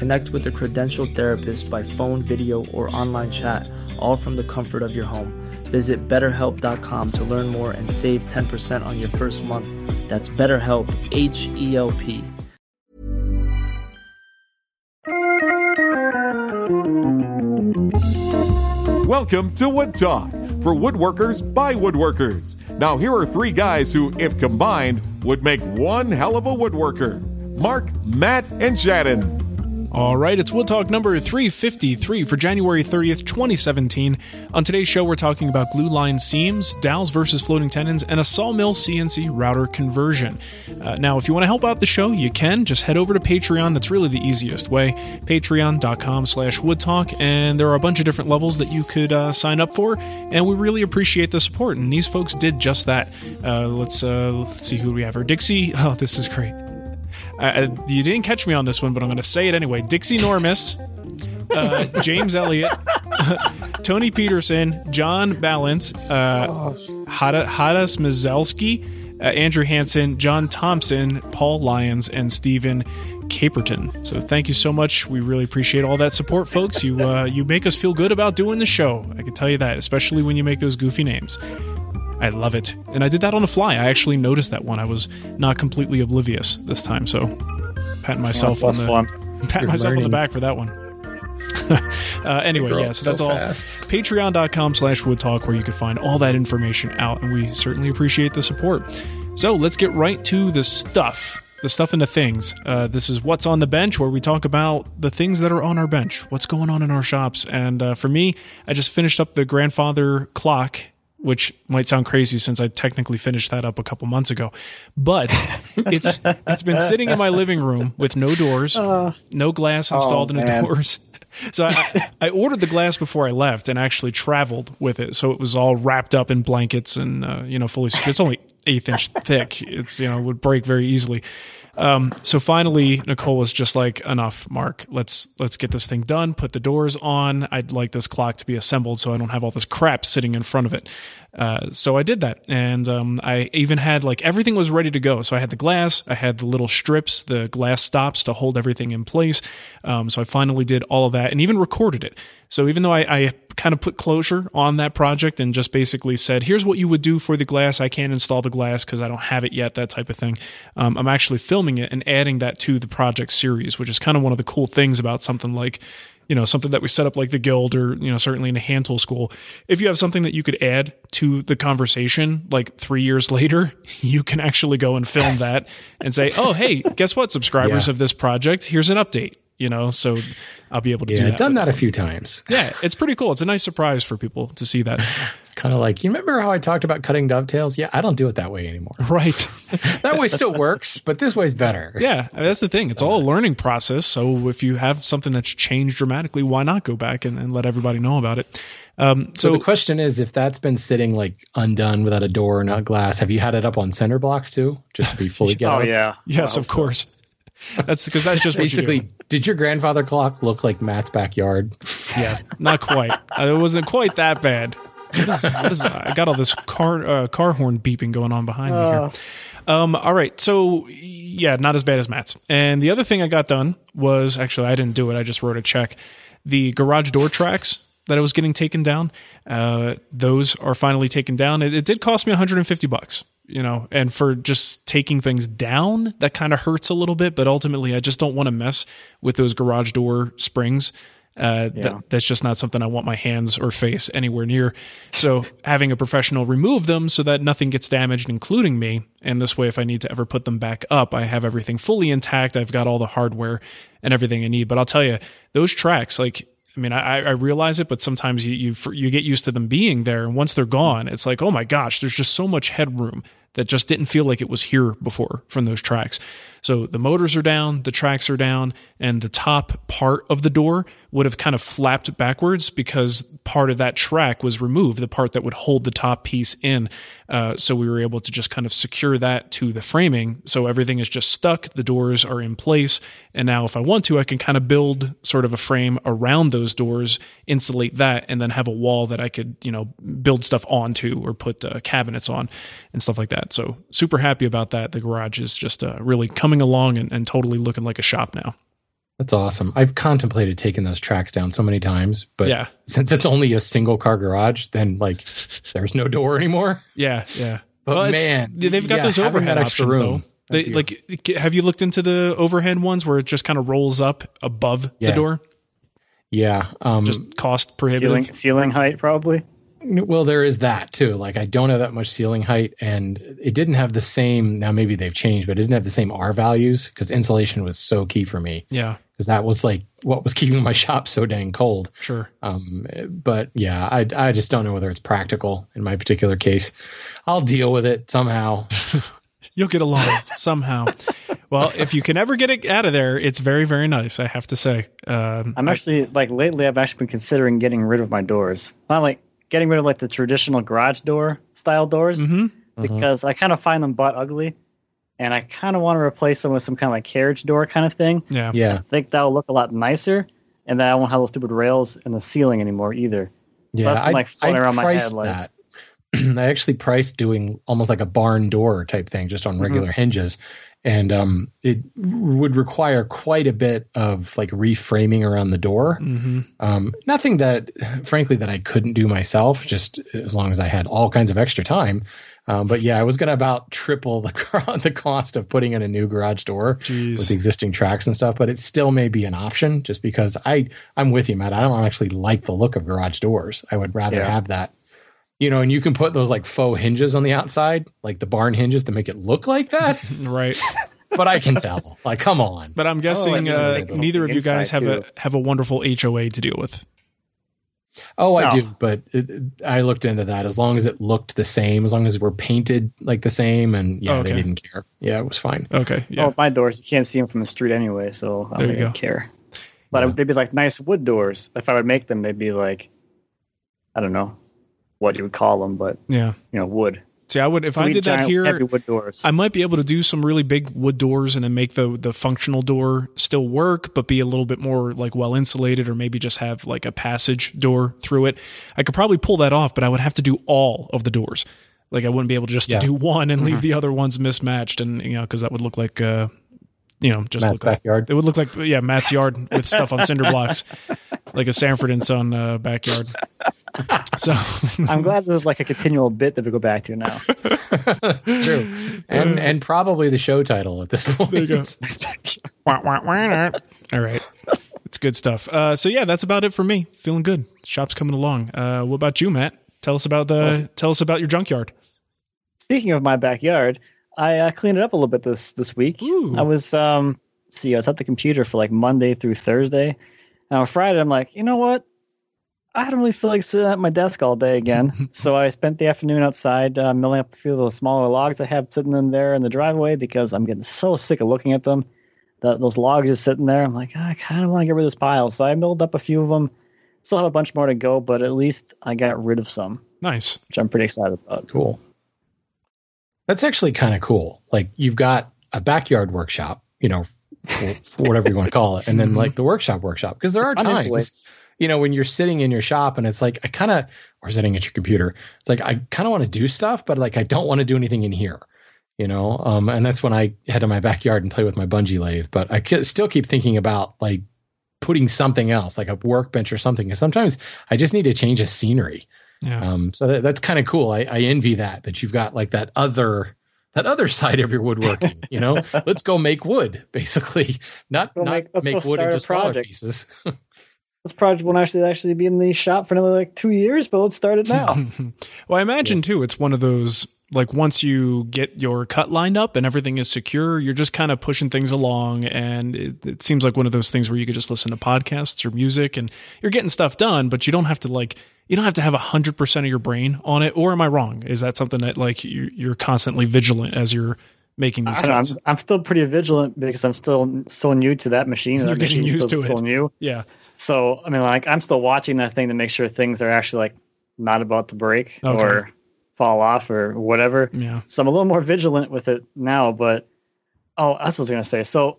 Connect with a credentialed therapist by phone, video, or online chat, all from the comfort of your home. Visit betterhelp.com to learn more and save 10% on your first month. That's BetterHelp, H E L P. Welcome to Wood Talk for woodworkers by woodworkers. Now, here are three guys who, if combined, would make one hell of a woodworker Mark, Matt, and Shannon. All right, it's Wood Talk number 353 for January 30th, 2017. On today's show, we're talking about glue line seams, dowels versus floating tenons, and a sawmill CNC router conversion. Uh, now, if you want to help out the show, you can. Just head over to Patreon. That's really the easiest way. Patreon.com slash woodtalk. And there are a bunch of different levels that you could uh, sign up for. And we really appreciate the support. And these folks did just that. Uh, let's, uh, let's see who we have here. Dixie. Oh, this is great. Uh, you didn't catch me on this one, but I'm going to say it anyway. Dixie Normus, uh, James Elliott, Tony Peterson, John Balance, uh, Hada, Hadas Mazelski, uh, Andrew Hansen, John Thompson, Paul Lyons, and Stephen Caperton. So thank you so much. We really appreciate all that support, folks. You uh, you make us feel good about doing the show. I can tell you that, especially when you make those goofy names. I love it. And I did that on the fly. I actually noticed that one. I was not completely oblivious this time. So pat myself on the patting myself on the back for that one. uh, anyway, yeah, so that's all. Patreon.com slash woodtalk where you can find all that information out, and we certainly appreciate the support. So let's get right to the stuff. The stuff and the things. Uh, this is what's on the bench, where we talk about the things that are on our bench, what's going on in our shops. And uh, for me, I just finished up the grandfather clock which might sound crazy since I technically finished that up a couple months ago. But it's it's been sitting in my living room with no doors, uh, no glass installed oh, in the doors. So I, I, ordered the glass before I left and actually traveled with it. So it was all wrapped up in blankets and uh, you know fully secure. It's only eighth inch thick. It's you know would break very easily. Um, so finally, Nicole was just like, "Enough, Mark. Let's let's get this thing done. Put the doors on. I'd like this clock to be assembled, so I don't have all this crap sitting in front of it." Uh, so I did that, and um, I even had like everything was ready to go. So I had the glass, I had the little strips, the glass stops to hold everything in place. Um, so I finally did all of that, and even recorded it. So even though I, I kind of put closure on that project and just basically said, here's what you would do for the glass. I can't install the glass because I don't have it yet, that type of thing. Um, I'm actually filming it and adding that to the project series, which is kind of one of the cool things about something like you know something that we set up like the guild or you know certainly in a hand tool school if you have something that you could add to the conversation like three years later you can actually go and film that and say oh hey guess what subscribers yeah. of this project here's an update you know so i'll be able to yeah, do that i've done that a few times. Yeah it's pretty cool. It's a nice surprise for people to see that. It's kind of like you remember how i talked about cutting dovetails? Yeah i don't do it that way anymore. Right. That way still works but this way's better. Yeah that's the thing. It's all a learning process so if you have something that's changed dramatically why not go back and, and let everybody know about it? Um, so, so, the question is, if that's been sitting like undone without a door or not glass, have you had it up on cinder blocks too, just to be fully get? oh yeah, yes, of course. That's because that's just basically. You did your grandfather clock look like Matt's backyard? Yeah, not quite. Uh, it wasn't quite that bad. What is, what is, I got all this car uh, car horn beeping going on behind uh. me here. Um, all right. So yeah, not as bad as Matt's. And the other thing I got done was actually I didn't do it. I just wrote a check. The garage door tracks that I was getting taken down, uh, those are finally taken down. It, it did cost me 150 bucks, you know, and for just taking things down, that kind of hurts a little bit. But ultimately, I just don't want to mess with those garage door springs. Uh, Yeah. that, that's just not something I want my hands or face anywhere near. So having a professional remove them so that nothing gets damaged, including me, and this way, if I need to ever put them back up, I have everything fully intact. I've got all the hardware and everything I need. But I'll tell you, those tracks, like, I mean, I, I realize it, but sometimes you, you you get used to them being there, and once they're gone, it's like, oh my gosh, there's just so much headroom that just didn't feel like it was here before from those tracks. So the motors are down, the tracks are down, and the top part of the door would have kind of flapped backwards because part of that track was removed, the part that would hold the top piece in. Uh, so we were able to just kind of secure that to the framing. So everything is just stuck, the doors are in place. And now, if I want to, I can kind of build sort of a frame around those doors, insulate that, and then have a wall that I could, you know, build stuff onto or put uh, cabinets on and stuff like that. So super happy about that. The garage is just uh, really coming along and, and totally looking like a shop now. That's awesome. I've contemplated taking those tracks down so many times, but Yeah. since it's only a single car garage, then like there's no door anymore. Yeah, yeah. But Well, man, they've got yeah, those overhead options room, though. They, like, have you looked into the overhead ones where it just kind of rolls up above Yeah. the door? Yeah. Um, Just cost prohibitive. Ceiling, ceiling height, probably. Well, there is that too. Like I don't have that much ceiling height, and it didn't have the same. Now maybe they've changed, but it didn't have the same R values because insulation was so key for me. Yeah, Because that was like what was keeping my shop so dang cold. sure. Um, but yeah, I I just don't know whether it's practical in my particular case. I'll deal with it somehow. You'll get along somehow. Well, if you can ever get it out of there, it's very, very nice. I have to say. Um, I'm actually like lately. I've actually been considering getting rid of my doors. Not like getting rid of like the traditional garage door style doors Mhm. because I kind of find them butt ugly, and I kind of want to replace them with some kind of like carriage door kind of thing. yeah. Yeah, I think that'll look a lot nicer, and then I won't have those stupid rails in the ceiling anymore either. yeah. that's been, like, floating around my priced head, like- that. I actually priced doing almost like a barn door type thing, just Mm-hmm. on regular hinges, and um, it would require quite a bit of like reframing around the door. hmm Um, nothing that, frankly, that I couldn't do myself, just as long as I had all kinds of extra time. Um, but yeah, I was going to about triple the the cost of putting in a new garage door with Jeez. existing tracks and stuff. But it still may be an option, just because I I'm with you, Matt. I don't actually like the look of garage doors. I would rather Yeah. have that. You know, and you can put those like faux hinges on the outside, like the barn hinges, to make it look like that. Right. but I can tell. Like, come on. But I'm guessing see. uh, neither of you guys inside, have a have a wonderful HOA to deal with. Oh, I No. do, but it, it- I looked into that. As long as it looked the same, as long as we're painted like the same, and yeah, Oh, they didn't care. Yeah, it was fine. Okay. Yeah. Oh, my doors you can't see them from the street anyway, so I There don't really go. care. But Yeah. they'd be like nice wood doors. If I would make them, they'd be like, I don't know what you would call them, but yeah. you know, wood. See, I would if I Sweet, did that here. heavy wood doors. I might be able to do some really big wood doors and then make the the functional door still work, but be a little bit more like well insulated, or maybe just have like a passage door through it. I could probably pull that off, but I would have to do all of the doors. Like I wouldn't be able to just Yeah. to do one and Mm-hmm. leave the other ones mismatched, and you know because that would look like uh, you know just Matt's look like, backyard. it would look like yeah Matt's yard with stuff on cinder blocks, like a Sanford and Son uh, backyard. So I'm glad this is like a continual bit that we go back to now. It's true, and and probably the show title at this point. There you go. Wah, wah, wah. All right. It's good stuff. Uh, so yeah, that's about it for me. Feeling good. Shop's coming along. Uh, what about you, Matt? Tell us about the tell us about your junkyard. Speaking of my backyard, I uh, cleaned it up a little bit this this week. Ooh. I was um, see, I was at the computer for like Monday through Thursday, and on Friday I'm like, you know what? I don't really feel like sitting at my desk all day again. so I spent the afternoon outside uh, milling up a few of the smaller logs I have sitting in there in the driveway because I'm getting so sick of looking at them. That those logs just sitting there. I'm like, I kind of want to get rid of this pile. So I milled up a few of them. Still have a bunch more to go, but at least I got rid of some, Nice. which I'm pretty excited about. Cool. That's actually kind of cool. Like you've got a backyard workshop, you know, for, for whatever you want to call it, and then Mhm. like the workshop workshop. Because there are times, you know, when you're sitting in your shop and it's like I kind of, or sitting at your computer, it's like I kind of want to do stuff, but like I don't want to do anything in here. you know. Um, and that's when I head to my backyard and play with my bungee lathe. But I still keep thinking about like putting something else, like a workbench or something. Because sometimes I just need to change a scenery. Yeah. Um, so that, that's kind of cool. I, I envy that that you've got like that other that other side of your woodworking. You know, let's go make wood, basically, not Go not make- make wood start a into smaller project. pieces. This project won't actually actually be in the shop for another like two years, but let's start it now. well, I imagine too, it's one of those like once you get your cut lined up and everything is secure, you're just kind of pushing things along. And it, it seems like one of those things where you could just listen to podcasts or music and you're getting stuff done, but you don't have to like, you don't have to have 100% of your brain on it. Or am I wrong? Is that something that like you- you're constantly vigilant as you're making these I know. I'm, still pretty vigilant because I'm still so new to that machine. You're that getting used still, to so it. new. Yeah. So I mean, like I'm still watching that thing to make sure things are actually like not about to break Okay. or fall off or whatever. Yeah. So I'm a little more vigilant with it now. But oh, that's what I was gonna say. So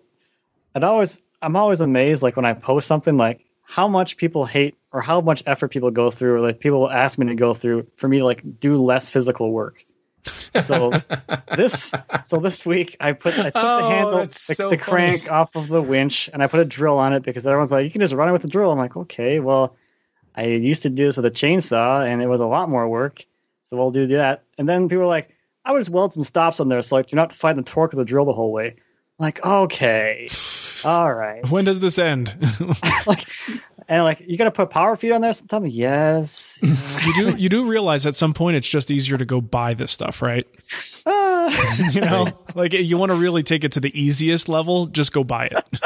I'd always I'm always amazed like when I post something like how much people hate or how much effort people go through or like people will ask me to go through for me to like do less physical work. So this so this week I put I took Oh, the handle the, so the crank off of the winch and I put a drill on it because everyone's like you can just run it with a drill. I'm like okay well I used to do this with a chainsaw and it was a lot more work so we'll do that. And then people were like I would just weld some stops on there so like you're not fighting the torque of the drill the whole way. I'm like okay all right When does this end? like and like you gotta put power feed on there sometime yes you do you do realize at some point it's just easier to go buy this stuff, right? Ah. You know, like you want to really take it to the easiest level, just go buy it.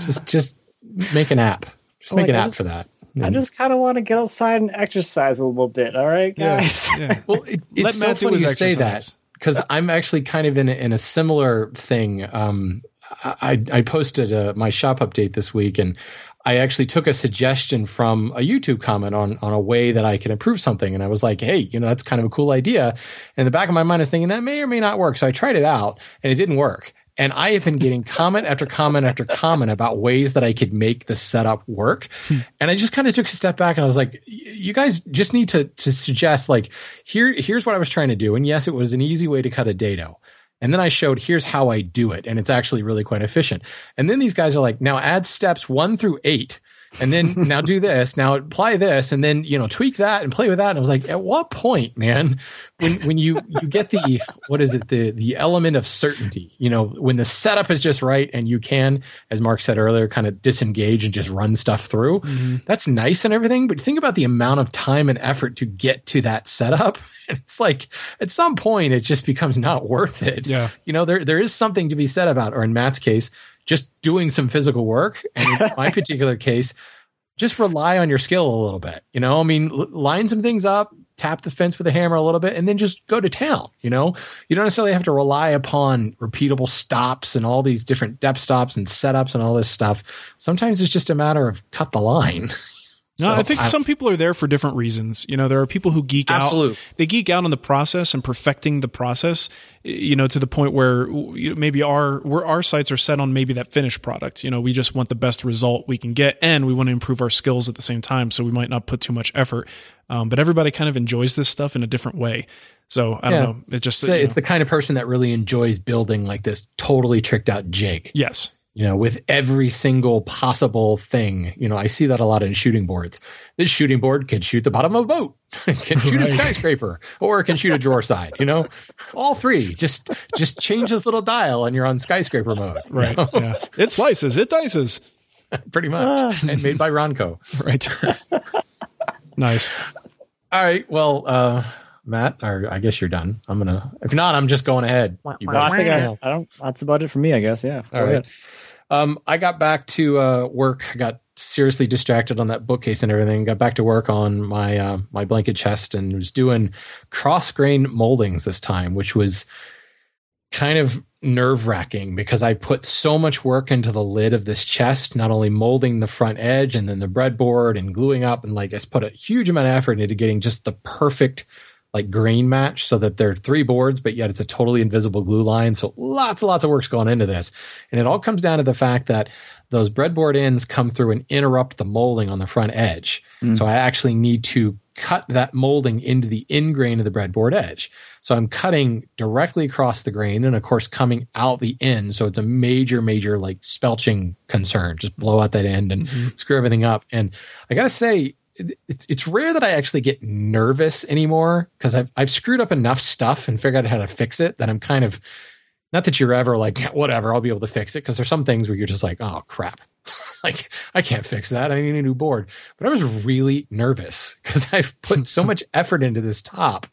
just just make an app. Just make Like, an I app just- for that. I just kind of want to get outside and exercise a little bit. All right, guys. yeah. well, it, it's Let so Matt funny his you say that exercise. Because I'm actually kind of in a, in a similar thing. Um, I I posted uh, my shop update this week, and I actually took a suggestion from a YouTube comment on on a way that I can improve something, and I was like, hey, you know, that's kind of a cool idea. And in the back of my mind, I was thinking that may or may not work. So I tried it out, and it didn't work. And I have been getting comment after comment after comment about ways that I could make the setup work. Hmm. And I just kind of took a step back and I was like, you guys just need to to suggest like here here's what I was trying to do. And yes, it was an easy way to cut a dado. And then I showed here's how I do it, and it's actually really quite efficient. And then these guys are like, now add steps one through eight, and then now do this, now apply this, and then you know tweak that and play with that. And I was like, at what point, man, when when you you get the what is it the the element of certainty, you know, when the setup is just right and you can, as Mark said earlier, kind of disengage and just run stuff through. Mm-hmm. That's nice and everything, but think about the amount of time and effort to get to that setup. And it's like at some point it just becomes not worth it. Yeah. You know, there there is something to be said about, or in Matt's case, just doing some physical work. And in my particular case, just rely on your skill a little bit. You know, I mean, l- line some things up, tap the fence with a hammer a little bit, and then just go to town. You know, you don't necessarily have to rely upon repeatable stops and all these different depth stops and setups and all this stuff. Sometimes it's just a matter of cut the line. No, So, I think some people are there for different reasons. You know, there are people who geek Absolute. out. They geek out on the process and perfecting the process. You know, to the point where you know, maybe our where our sites are set on maybe that finished product. You know, we just want the best result we can get, and we want to improve our skills at the same time. So we might not put too much effort. Um, but everybody kind of enjoys this stuff in a different way. So I Yeah. don't know. It just It's, you it's the kind of person that really enjoys building like this totally tricked out jig. yes. You know, with every single possible thing. You know, I see that a lot in shooting boards. This shooting board can shoot the bottom of a boat, can shoot a skyscraper, or it can shoot a drawer side. You know, all three. Just just change this little dial, and you're on skyscraper mode. you Right. know? yeah. It slices. It dices. pretty much, and made by Ronco. Right. nice. All right, well, uh, Matt, or I guess you're done. I'm gonna. If not, I'm just going ahead. You No, I think I, I don't. That's about it for me, I guess. Yeah. All right. Um, I got back to uh, work. I got seriously distracted on that bookcase and everything. Got back to work on my uh, my blanket chest and was doing cross grain moldings this time, which was kind of nerve wracking because I put so much work into the lid of this chest, not only molding the front edge and then the breadboard and gluing up, and like I put a huge amount of effort into getting just the perfect like grain match so that they're three boards, but yet it's a totally invisible glue line. So lots and lots of work's going into this. And it all comes down to the fact that those breadboard ends come through and interrupt the molding on the front edge. So I actually need to cut that molding into the end grain of the breadboard edge. So I'm cutting directly across the grain and of course coming out the end. So it's a major, major like spelching concern. Just blow out that end and mm-hmm. screw everything up. And I gotta say, it's it's rare that I actually get nervous anymore because I've I've screwed up enough stuff and figured out how to fix it that I'm kind of not that you're ever like whatever I'll be able to fix it because there's some things where you're just like oh crap. Like I can't fix that. I need a new board. But I was really nervous because I've put so much effort into this top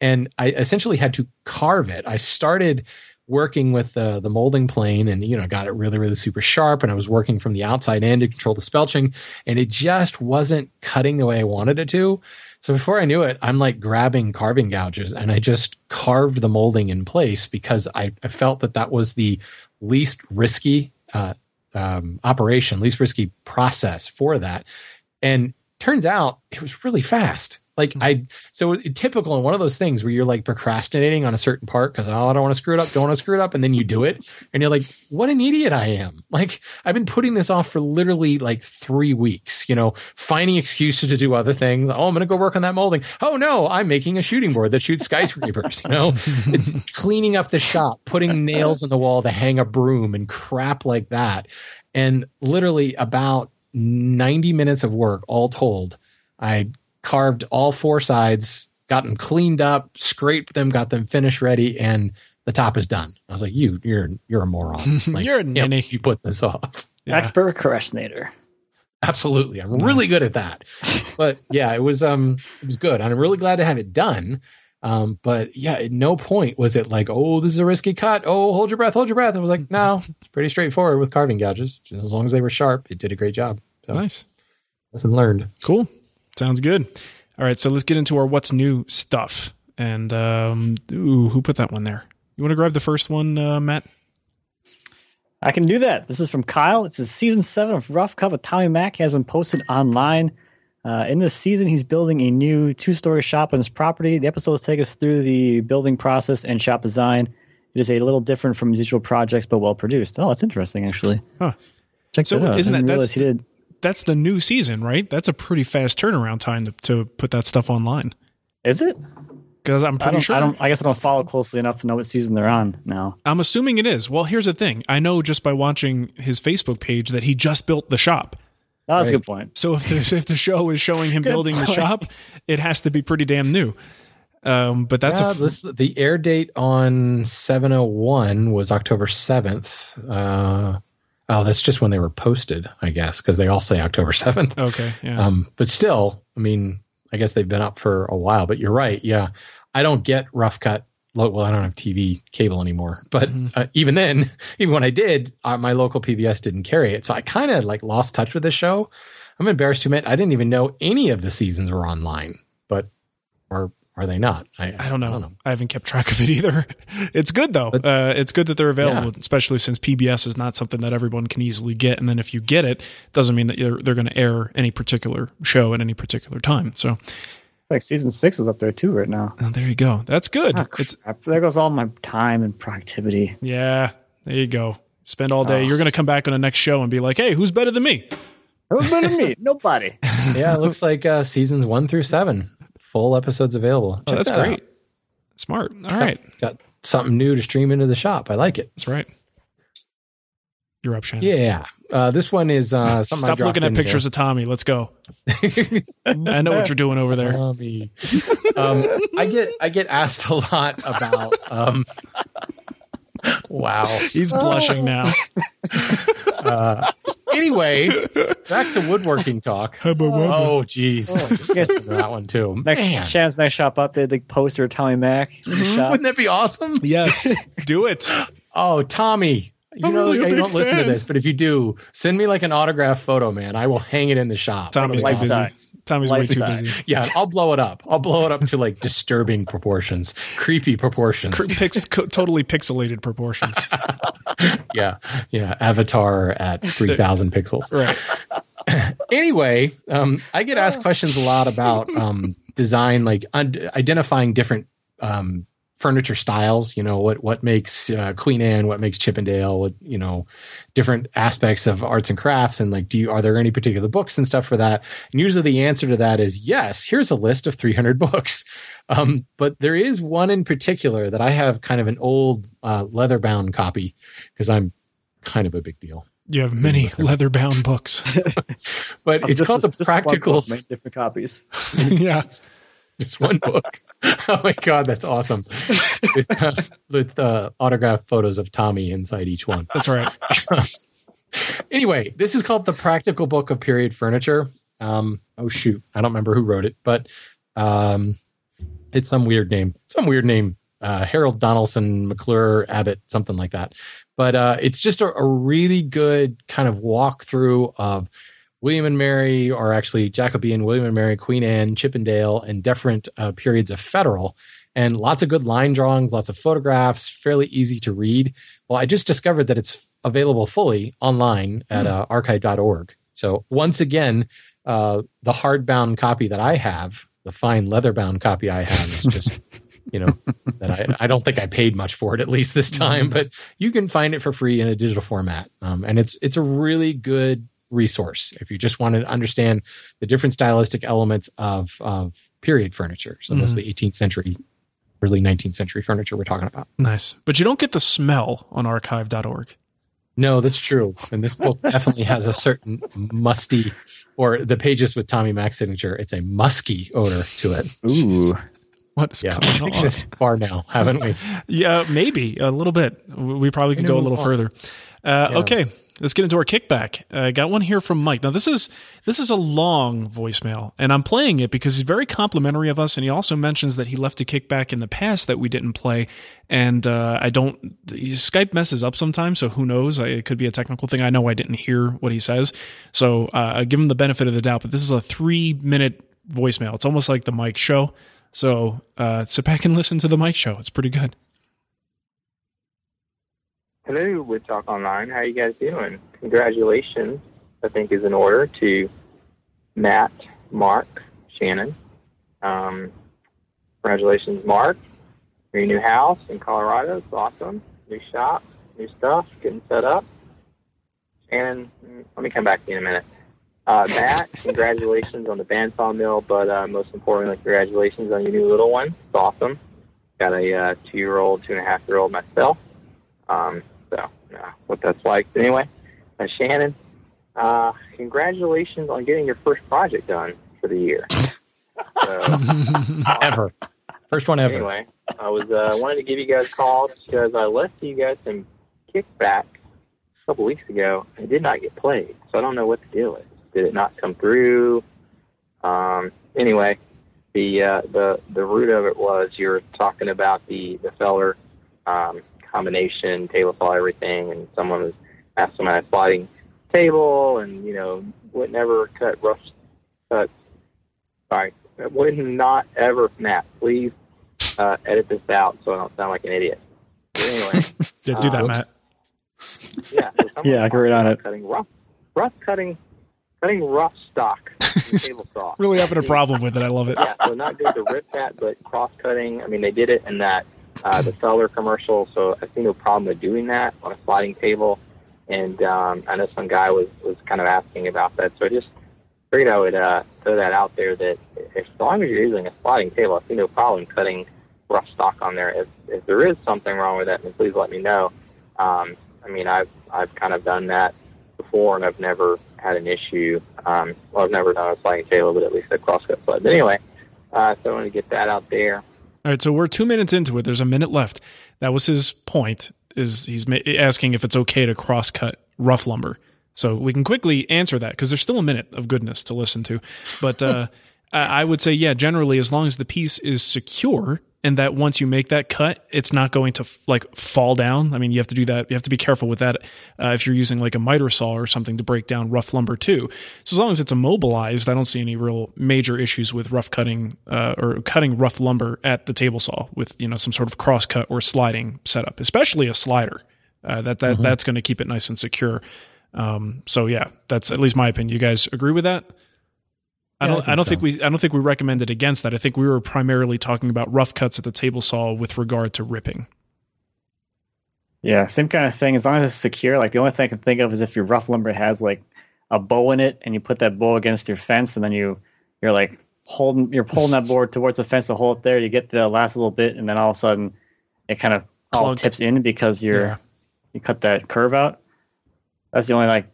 and I essentially had to carve it. I started working with the the molding plane and you know got it really really super sharp and I was working from the outside in to control the spelching and it just wasn't cutting the way I wanted it to. So before I knew it, I'm like grabbing carving gouges and I just carved the molding in place because I, I felt that that was the least risky uh, um, operation, least risky process for that. And turns out it was really fast. Like hmm. I, so typical in one of those things where you're like procrastinating on a certain part because oh I don't want to screw it up, don't want to screw it up, and then you do it, and you're like, what an idiot I am! Like I've been putting this off for literally like three weeks. You know, finding excuses to do other things. Oh, I'm going to go work on that molding. Oh no, I'm making a shooting board that shoots skyscrapers. you know, cleaning up the shop, putting nails in the wall to hang a broom and crap like that, and literally about 90 minutes of work all told. I carved all four sides, got them cleaned up, scraped them, got them finished ready, and the top is done. I was like, "You, you're, you're a moron. Like, you're a ninny. You put this off. Yeah. Expert procrastinator. Absolutely, I'm nice. really good at that. But yeah, it was um, it was good. I'm really glad to have it done. Um, but yeah, at no point was it like, oh, this is a risky cut. Oh, hold your breath, hold your breath. I was like, no, it's pretty straightforward with carving gouges. As long as they were sharp, it did a great job. So, nice. Lesson learned. Cool. Sounds good. All right, so let's get into our what's new stuff. And um, ooh, who put that one there? You want to grab the first one, uh, Matt? I can do that. This is from Kyle. It's a season seven of Rough Cut with Tommy Mac. He has been posted online. Uh, in this season, he's building a new two-story shop on his property. The episodes take us through the building process and shop design. It is a little different from digital projects, but well produced. Oh, that's interesting, actually. Huh. Check so that out. Isn't that that's, he did that's the new season, right? That's a pretty fast turnaround time to, to put that stuff online. Is it? Because I'm pretty I sure. I don't. I guess I don't follow closely enough to know what season they're on now. I'm assuming it is. Well, here's the thing. I know just by watching his Facebook page that he just built the shop. Oh, that's right. a good point. So if the, if the show is showing him building point. the shop, it has to be pretty damn new. Um, but that's yeah, a f- this, the air date on 701 was October 7th. Uh, Oh, that's just when they were posted, I guess, because they all say October 7th. Okay. Yeah. Um, but still, I mean, I guess they've been up for a while, but you're right. Yeah. I don't get rough cut. Well, I don't have TV cable anymore, but mm-hmm. uh, even then, even when I did, uh, my local PBS didn't carry it. So I kind of like lost touch with the show. I'm embarrassed to admit I didn't even know any of the seasons were online, but or are they not? I, I, don't, know. I don't know. I haven't kept track of it either. It's good though. But, uh, it's good that they're available, yeah. especially since PBS is not something that everyone can easily get. And then if you get it, doesn't mean that they're, they're going to air any particular show at any particular time. So, it's like season six is up there too right now. Oh, there you go. That's good. Oh, it's, there goes all my time and productivity. Yeah, there you go. Spend all day. Oh. You're going to come back on the next show and be like, "Hey, who's better than me?" Who's better than me? Nobody. yeah, it looks like uh, seasons one through seven full episodes available. oh, that's that great. Out. Smart. All right, got, something new to stream into the shop. I like it. That's right. You're up, Shannon. Yeah. Uh, this one is uh, something. Stop looking at pictures here. of Tommy. Let's go. I know what you're doing over there. Tommy. Um, I get I get asked a lot about. Um, wow, he's blushing now. Uh, anyway, back to woodworking talk. Oh, geez. Oh, that one too. Next, Man. Shannon's next shop up, they the poster of Tommy Mac. Mm-hmm. Wouldn't that be awesome? Yes, do it. Oh, Tommy, you know, really you don't fan. listen to this, but if you do, send me like an autograph photo, man. I will hang it in the shop. Tommy's too busy. Tommy's way too busy. Yeah, I'll blow it up. I'll blow it up to like disturbing proportions, creepy proportions, Pix- totally pixelated proportions. yeah, yeah. Avatar at three thousand pixels. Right. anyway, um, I get asked questions a lot about um, design, like un- identifying different um, furniture styles. You know what what makes uh, Queen Anne, what makes Chippendale, what you know, different aspects of arts and crafts, and like, do you are there any particular books and stuff for that? And usually the answer to that is yes. Here's a list of 300 books. Um, but there is one in particular that I have kind of an old uh, leather bound copy because I'm kind of a big deal. You have many leather bound books, but it's Just- called the practical. book, made different copies. yeah. Just one book. oh my god, that's awesome! with, uh, with uh, autographed photos of Tommy inside each one. That's right. anyway, this is called the Practical Book of Period Furniture. Um, oh shoot, I don't remember who wrote it, but um, it's some weird name. Some weird name. Uh, Harold Donaldson, McClure, Abbott, something like that. But uh, it's just a, a really good kind of walkthrough of William and Mary, are actually Jacobean, William and Mary, Queen Anne, Chippendale, and different uh, periods of Federal. And lots of good line drawings, lots of photographs, fairly easy to read. Well, I just discovered that it's available fully online at uh, archive.org. So once again, uh, the hardbound copy that I have, the fine leather bound copy I have, is just you know that I, I don't think I paid much for it at least this time, but you can find it for free in a digital format, um, and it's it's a really good resource if you just want to understand the different stylistic elements of of period furniture. So mostly 18th century, early 19th century furniture we're talking about. Nice. But you don't get the smell on archive.org. No, that's true. And this book definitely has a certain musty, or the pages with Tommy Mac's signature, it's a musky odor to it. Ooh. What is Yeah, going we've taken on? this far now, haven't we? Yeah, maybe a little bit. We we probably could go a little on. further. Uh, Yeah. Okay, let's get into our kickback. Uh, got one here from Mike. Now this is this is a long voicemail, and I'm playing it because he's very complimentary of us, and he also mentions that he left a kickback in the past that we didn't play. And uh, I don't. Skype messes up sometimes, so who knows? It could be a technical thing. I know I didn't hear what he says, so uh, I give him the benefit of the doubt. But this is a three minute voicemail. It's almost like the Mike show. So uh, sit back and listen to the Mike show. It's pretty good. Hello, Wood Talk Online. How are you guys doing? Congratulations, I think, is in order to Matt, Mark, Shannon. Um, congratulations, Mark. Your new house in Colorado. It's awesome. New shop, new stuff, getting set up. Shannon, let me come back to you in a minute. Uh, Matt, congratulations on the bandsaw mill, but uh, most importantly, congratulations on your new little one. It's awesome. Got a uh, two-year-old, two-and-a-half-year-old myself. Um, uh, what that's like. But anyway, uh, Shannon, uh, congratulations on getting your first project done for the year. So, ever. First one ever. anyway, I was uh, wanted to give you guys a call because I left you guys some kickback a couple weeks ago and it did not get played. So I don't know what the deal is. Did it not come through? Um, anyway, the uh, the the root of it was you were talking about the the Felder um, combination table saw everything, and someone was asked someone a sliding table, and you know would never cut rough cut. Sorry, would not ever Matt. Please uh, edit this out so I don't sound like an idiot. But anyway, Did do that, Uh, Matt. yeah, so Yeah, I can read on about it. Cutting rough, rough cutting, cutting rough stock with a table saw. Really having a problem with it. I love it. yeah, so not good to rip that, but cross cutting. I mean, they did it in that uh, the Felder commercial, so I see no problem with doing that on a sliding table. And um, I know some guy was was kind of asking about that, so I just figured I would uh, throw that out there. That as long as you're using a sliding table, I see no problem cutting rough stock on there. If if there is something wrong with that, then please let me know. Um, I mean, I've I've kind of done that before, and I've never had an issue. Um, well, I've never done a sliding table, but at least a crosscut sled. But anyway, uh, so I want to get that out there. All right, so we're two minutes into it. There's a minute left. That was his point. Is he's asking if it's okay to cross cut rough lumber? So we can quickly answer that because there's still a minute of goodness to listen to. But uh, I would say, yeah, generally, as long as the piece is secure and that once you make that cut, it's not going to like fall down. I mean, you have to do that. You have to be careful with that uh, if you're using like a miter saw or something to break down rough lumber too. So as long as it's immobilized, I don't see any real major issues with rough cutting uh, or cutting rough lumber at the table saw with you know some sort of cross cut or sliding setup, especially a slider. Uh, that that that's going to keep it nice and secure. Um, so yeah, that's at least my opinion. You guys agree with that? I don't. I I, think don't so. think we. I don't think we recommended against that. I think we were primarily talking about rough cuts at the table saw with regard to ripping. Yeah, same kind of thing. As long as it's secure, like the only thing I can think of is if your rough lumber has like a bow in it, and you put that bow against your fence, and then you you're like holding you're pulling that board towards the fence to hold it there. You get the last little bit, and then all of a sudden it kind of all Clunk. tips in because you're Yeah. you cut that curve out. That's the only like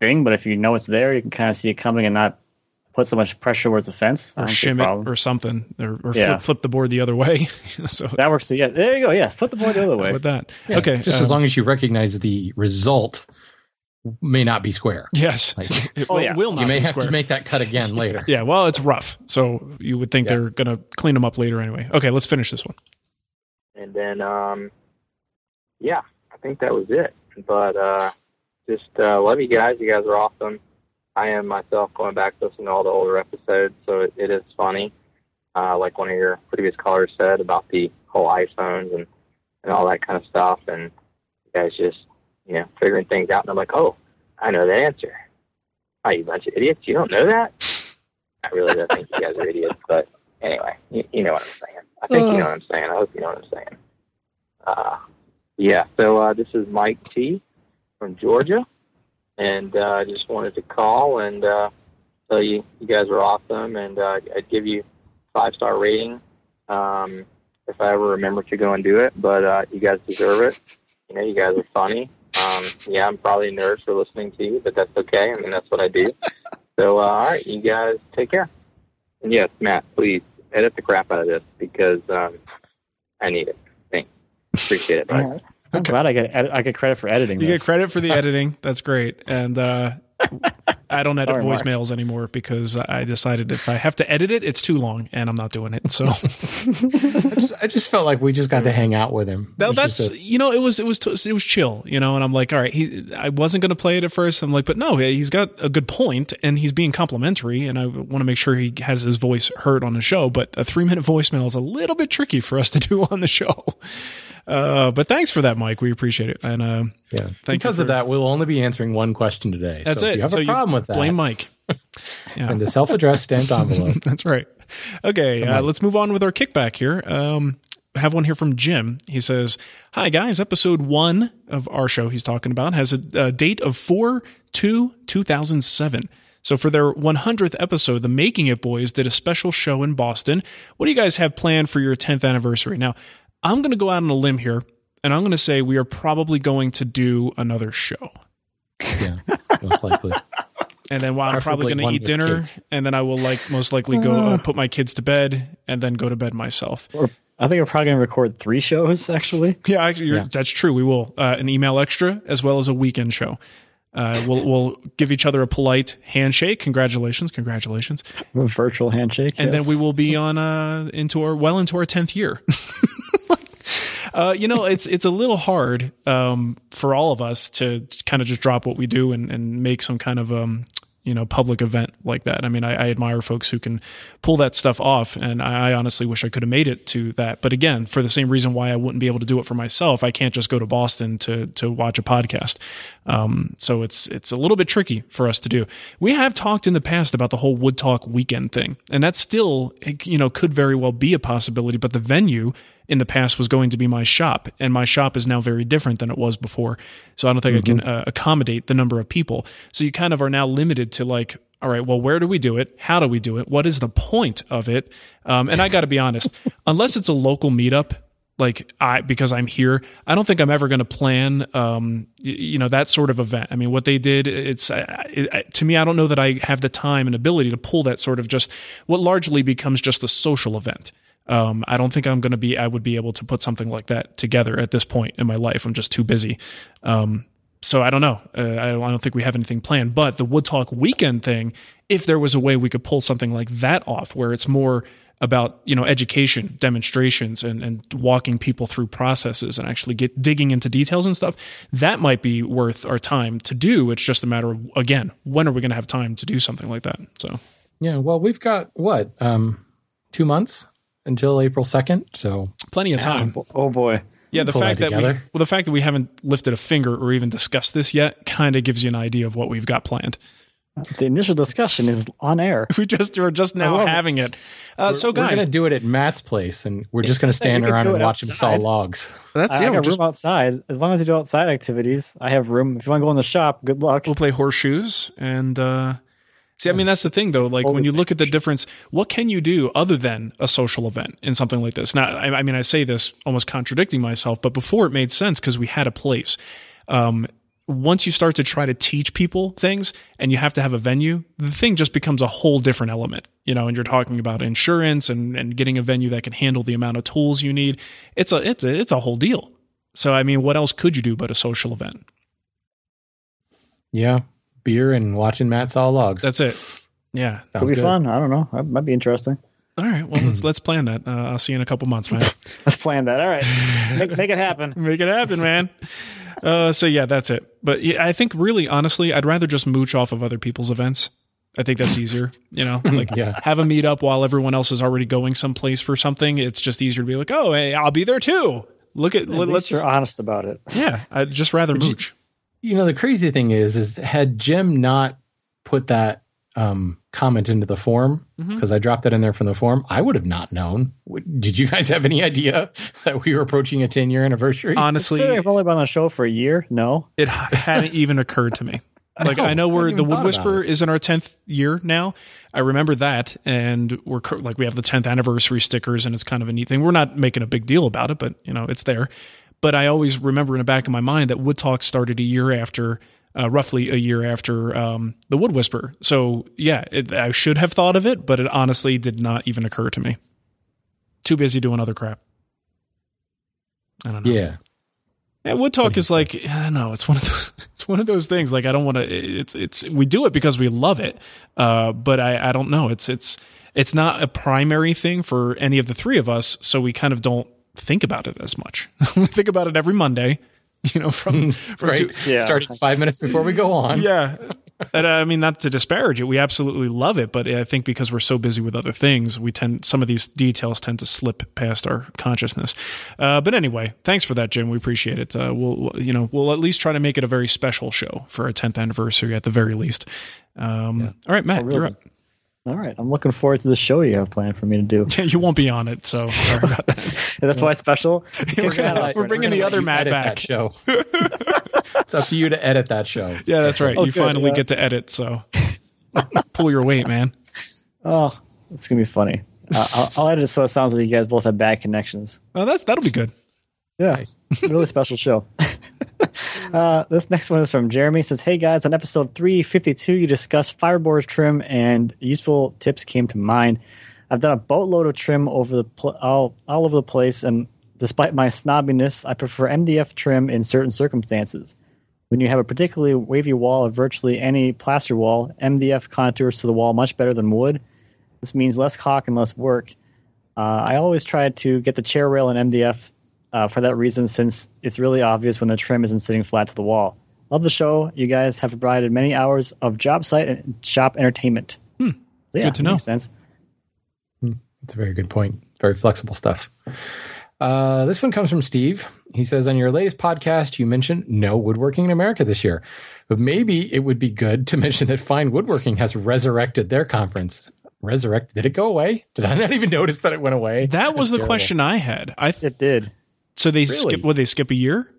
thing. But if you know it's there, you can kind of see it coming and not put so much pressure towards the fence. Or don't see a shim it or something or, or Yeah. flip, flip the board the other way so that works. Yeah, there you go. Yes, put the board the other way. with that Yeah, okay just as um, long as you recognize the result may not be square. yes Like, it Oh, will, yeah. will not you may be have square. to make that cut again later. yeah well it's rough so you would think Yeah. they're gonna clean them up later anyway okay let's finish this one And then, um, yeah, I think that was it. But uh, just uh, love you guys. You guys are awesome. I am myself going back listening to all the older episodes, so it, it is funny. Uh, like one of your previous callers said about the whole iPhones and, and all that kind of stuff, and you guys just you know figuring things out. And I'm like, oh, I know the answer. Oh, you bunch of idiots! You don't know that? I really don't think you guys are idiots, but anyway, you, you know what I'm saying. I think you know what I'm saying. I hope you know what I'm saying. Uh, yeah. So uh, this is Mike T from Georgia, and uh, I just wanted to call and uh, tell you you guys are awesome, and uh, I'd give you five star rating um, if I ever remember to go and do it. But uh, you guys deserve it. You know, you guys are funny. Um, yeah, I'm probably a nerd for listening to you, but that's okay. I mean, that's what I do. So, uh, all right, you guys take care. And yes, Matt, please edit the crap out of this because um, I need it. Thanks. Appreciate it. Bye. I'm glad I get I get credit for editing. you this. get credit for the editing that's great and uh I don't edit Sorry, Mark. voicemails anymore because I decided if I have to edit it, it's too long, and I'm not doing it. So I just, I just felt like we just got to hang out with him. It No, was that's a- you know it was it was it was chill, you know, and I'm like, all right, he I wasn't going to play it at first. I'm like, but no, he's got a good point, and he's being complimentary, and I want to make sure he has his voice heard on the show. But a three minute voicemail is a little bit tricky for us to do on the show. Uh, but thanks for that, Mike. We appreciate it, and uh, yeah. thank you because for- of that, we'll only be answering one question today. that's so it. If you have so a problem with that, blame Mike. send a self-addressed stamped envelope. That's right. Okay, uh, let's move on with our kickback here. Um, I have one here from Jim. He says, Hi, guys. Episode one of our show he's talking about has a, a date of 4 2 2007. So for their 100th episode, the Making It Boys did a special show in Boston. What do you guys have planned for your 10th anniversary? Now, I'm going to go out on a limb here, and I'm going to say we are probably going to do another show. Yeah, most likely. And then while I'm probably going to eat dinner, cake. and then I will like most likely go uh, put my kids to bed, and then go to bed myself. Or I think we're probably gonna record three shows actually. Yeah, actually, you're, Yeah. that's true. We will uh, an email extra as well as a weekend show. Uh, we'll we'll give each other a polite handshake. Congratulations, congratulations, A virtual handshake. and then we will be on uh, into our well into our tenth year. Uh, you know, it's it's a little hard um, for all of us to kind of just drop what we do and, and make some kind of um, you know public event like that. I mean, I, I admire folks who can pull that stuff off, and I, I honestly wish I could have made it to that. But again, for the same reason why I wouldn't be able to do it for myself, I can't just go to Boston to to watch a podcast. Um, so it's it's a little bit tricky for us to do. We have talked in the past about the whole Wood Talk weekend thing, and that still you know could very well be a possibility. But the venue in the past was going to be my shop, and my shop is now very different than it was before. So I don't think I can uh, accommodate the number of people. So you kind of are now limited to like, all right, well, where do we do it? How do we do it? What is the point of it? Um, and I got to be honest, unless it's a local meetup, like I because I'm here, I don't think I'm ever going to plan, um, you know, that sort of event. I mean, what they did, it's uh, it, to me, I don't know that I have the time and ability to pull that sort of just what largely becomes just a social event. Um, I don't think I'm going to be, I would be able to put something like that together at this point in my life. I'm just too busy. Um, so I don't know. Uh, I, don't, I don't think we have anything planned. But the Wood Talk weekend thing, if there was a way we could pull something like that off, where it's more about you know education, demonstrations, and and walking people through processes and actually get digging into details and stuff, that might be worth our time to do. It's just a matter of again, when are we going to have time to do something like that? So Yeah, well, we've got what um, two months until April second, so plenty of time. oh boy. Yeah, the fact that that we well, the fact that we haven't lifted a finger or even discussed this yet kind of gives you an idea of what we've got planned. The initial discussion is on air. We just we're just now love it. having it. Uh, so guys, we're guys, gonna do it at Matt's place, and we're just gonna stand around do and it watch him saw logs. that's I, yeah. I We'll got just room outside. As long as you do outside activities, I have room. If you want to go in the shop, good luck. we'll play horseshoes and uh see i mean that's the thing though. Like when you look at the difference what can you do other than a social event in something like this? Now i, I mean i say this almost contradicting myself but before it made sense because we had a place. Um once you start to try to teach people things and you have to have a venue the thing just becomes a whole different element you know and you're talking about insurance and and getting a venue that can handle the amount of tools you need. It's a it's a it's a whole deal. So i mean what else could you do but a social event? Yeah, beer and watching Matt saw logs. that's it yeah Could Sounds be good. fun. I don't know. That might be interesting. All right. Well, let's let's plan that. Uh, I'll see you in a couple months, man. Let's plan that. All right, make, make it happen. Make it happen, man. Uh, so yeah, that's it. But yeah, I think really, honestly, I'd rather just mooch off of other people's events. I think that's easier. You know, like Yeah. have a meetup while everyone else is already going someplace for something. It's just easier to be like, oh, hey, I'll be there too. Look at, At let, least us you're honest about it. yeah. I'd just rather mooch. you know the crazy thing is is had jim not put that um comment into the forum Mhm. because i dropped that in there from the form i would have not known did you guys have any idea that we were approaching a 10 year anniversary Honestly, I've only been on the show for a year. No, it hadn't even occurred to me. Like No, I know I we're hadn't the Wood Whisperer is in our tenth year now. I remember that, and we're like we have the tenth anniversary stickers, and it's kind of a neat thing. We're not making a big deal about it, but you know it's there. But I always remember in the back of my mind that Wood Talk started a year after, uh, roughly a year after um, the Wood Whisper. So yeah, it, I should have thought of it, but it honestly did not even occur to me. Too busy doing other crap. I don't know. yeah Yeah, Wood Talk is like I don't know. It's one of those. It's one of those things. Like I don't want to. It's it's we do it because we love it. Uh, but I I don't know. It's it's it's not a primary thing for any of the three of us. So we kind of don't think about it as much. we think about it every Monday. You know, from from right two, Yeah. starting five minutes before we go on yeah. And uh, I mean, not to disparage it, we absolutely love it, but I think because we're so busy with other things, we tend some of these details tend to slip past our consciousness. Uh, but anyway, thanks for that, Jim. We appreciate it. Uh, we'll, we'll- you know, we'll at least try to make it a very special show for our 10th anniversary at the very least. Um, All right, Matt, Oh, really? you're up. All right. I'm looking forward to the show you have planned for me to do. you won't be on it, so sorry about that. That's why it's special. We're, gonna- we're bringing the gonna other let you Matt back. that show it's up to you to edit that show Yeah, that's right. Oh, you good, finally yeah. get to edit, so pull your weight, man. Oh, it's gonna be funny. Uh, I'll, I'll edit it so it sounds like you guys both have bad connections. Oh, that's that'll be good. Yeah, Nice. really special show. uh, this next one is from Jeremy. It says, "Hey guys, on episode 352, you discussed fiberboard trim, and useful tips came to mind. I've done a boatload of trim over the pl- all all over the place, and despite my snobbiness, I prefer MDF trim in certain circumstances. When you have a particularly wavy wall or virtually any plaster wall, MDF contours to the wall much better than wood. This means less caulk and less work. Uh, I always try to get the chair rail in MDF uh, for that reason, since it's really obvious when the trim isn't sitting flat to the wall. Love the show. You guys have provided many hours of job site and shop entertainment. So, yeah, Good to know. Makes sense. It's a very good point. Very flexible stuff. Uh, this one comes from Steve. He says, On your latest podcast, you mentioned no woodworking in America this year, but maybe it would be good to mention that Fine Woodworking has resurrected their conference. Resurrect? Did it go away? Did I not even notice that it went away? That was the Terrible. question I had. I th- It did. So they Really? skip. Would they skip a year?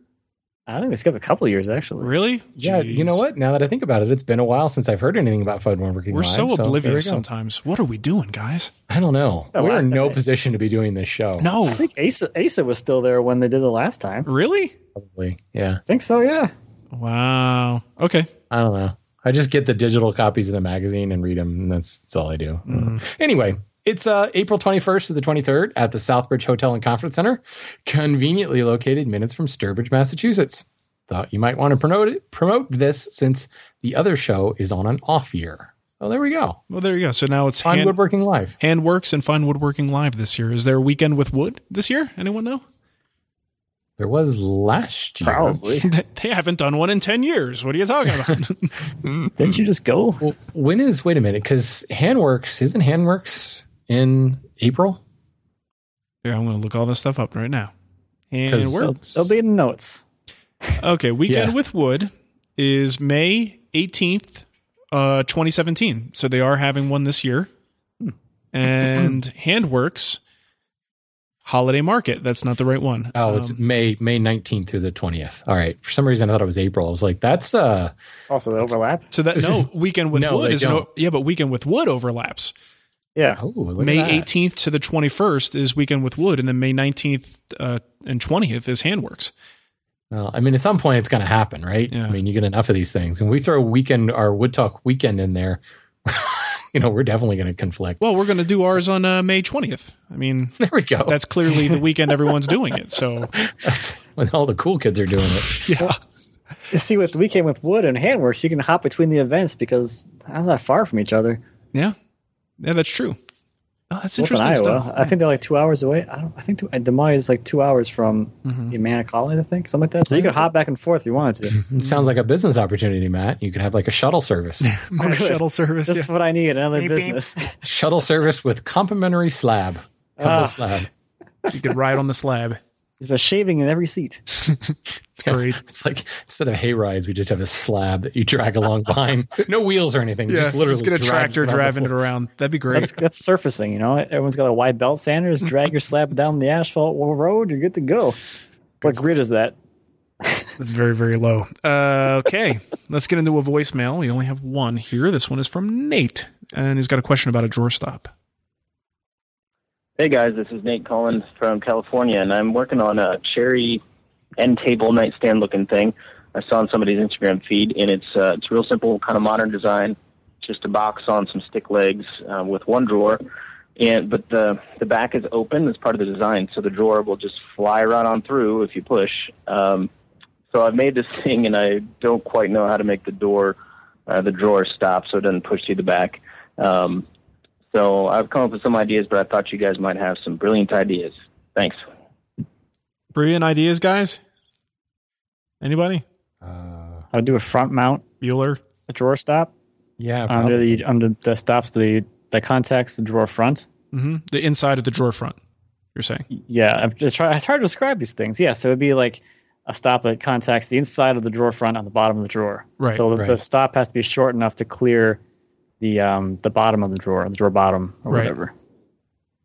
I think they skip a couple years actually. Really? Yeah, you know what? Now that I think about it, it's been a while since I've heard anything about Fine Woodworking. We're Live, so there we oblivious go. sometimes. What are we doing, guys? I don't know. Oh, We're in no time I- position to be doing this show. No. I think Asa, Asa was still there when they did the last time. Really? Probably. Yeah. I think so. Yeah. Wow. Okay. I don't know. I just get the digital copies of the magazine and read them, and that's, that's all I do. Mm-hmm. Anyway, it's uh, April 21st to the 23rd at the Southbridge Hotel and Conference Center, conveniently located minutes from Sturbridge, Massachusetts. Thought you might want to promote it, promote this since the other show is on an off year. So there we go. Well, there you go. So now it's Fine hand, Woodworking Live. Handworks and Fine Woodworking Live this year. Is there a weekend with wood this year? Anyone know? There was last year. Probably. they haven't done one in 10 years. What are you talking about? Didn't you just go? Well, when is, wait a minute, because Handworks, isn't Handworks in April? Here, I'm going to look all this stuff up right now. 'Cause- Handworks. They'll be in the notes. Okay, weekend Yeah. with wood is May 18th Uh, 2017. So they are having one this year. And Handworks Holiday Market. That's not the right one. Oh, it's Um, May May 19th through the 20th. All right. For some reason, I thought it was April. I was like, that's uh, Also, the overlap. so that no weekend with No, wood is no, don't. yeah, but weekend with wood overlaps. Yeah. oh, look May at that. 18th to the 21st is weekend with wood, and then May 19th uh, and 20th is Handworks. Well, I mean, at some point, it's going to happen, right? Yeah. I mean, you get enough of these things, and we throw a weekend our Wood Talk weekend in there. you know, we're definitely going to conflict. Well, we're going to do ours on uh, May 20th. I mean, there we go. that's clearly the weekend everyone's doing it. So That's when all the cool kids are doing it. yeah, You see, with weekend with wood and handworks, you can hop between the events because I'm not far from each other. yeah, yeah, that's true. Oh, that's Both in interesting Iowa. stuff. I think they're like two hours away. I don't. I think two, Des Moines is like two hours from Mhm. Humana College. I think something like that. So you could hop back and forth if you wanted to. It sounds like a business opportunity, Matt. You could have like a shuttle service, Mass good. shuttle service. That's yeah. what I need. Another Beep, beep. business. shuttle service with complimentary slab, couple Ah. slab. You could ride on the slab. There's a shaving in every seat. It's great. It's like instead of hay rides, we just have a slab that you drag along behind. No wheels or anything. Yeah, just literally get a drag tractor it driving it around. That'd be great. That's, that's surfacing. You know, everyone's got a wide belt sanders. Drag your slab down the asphalt road. You're good to go. What grid is that? That's very, very low. Uh, okay, let's get into a voicemail. We only have one here. This one is from Nate, and he's got a question about a drawer stop. Hey guys, this is Nate Collins from California, and I'm working on a cherry end table nightstand looking thing. I saw on somebody's Instagram feed, and it's uh, it's real simple, kind of modern design. Just a box on some stick legs uh, with one drawer, and but the the back is open as part of the design, so the drawer will just fly right on through if you push. Um, so I've made this thing, and I don't quite know how to make the door, uh, the drawer stop, so it doesn't push through the back. Um, so I've come up with some ideas, but I thought you guys might have some brilliant ideas. Thanks. Brilliant ideas, guys. Anybody? Uh, I'll do a front mount, Bueller. a drawer stop yeah, under the under the stops the that contacts the drawer front. Mm-hmm. The inside of the drawer front. You're saying? Yeah, I'm just trying. It's hard to describe these things. Yeah, so it'd be like a stop that contacts the inside of the drawer front on the bottom of the drawer. Right, So the, the stop has to be short enough to clear the um the bottom of the drawer, the drawer bottom or Right. whatever.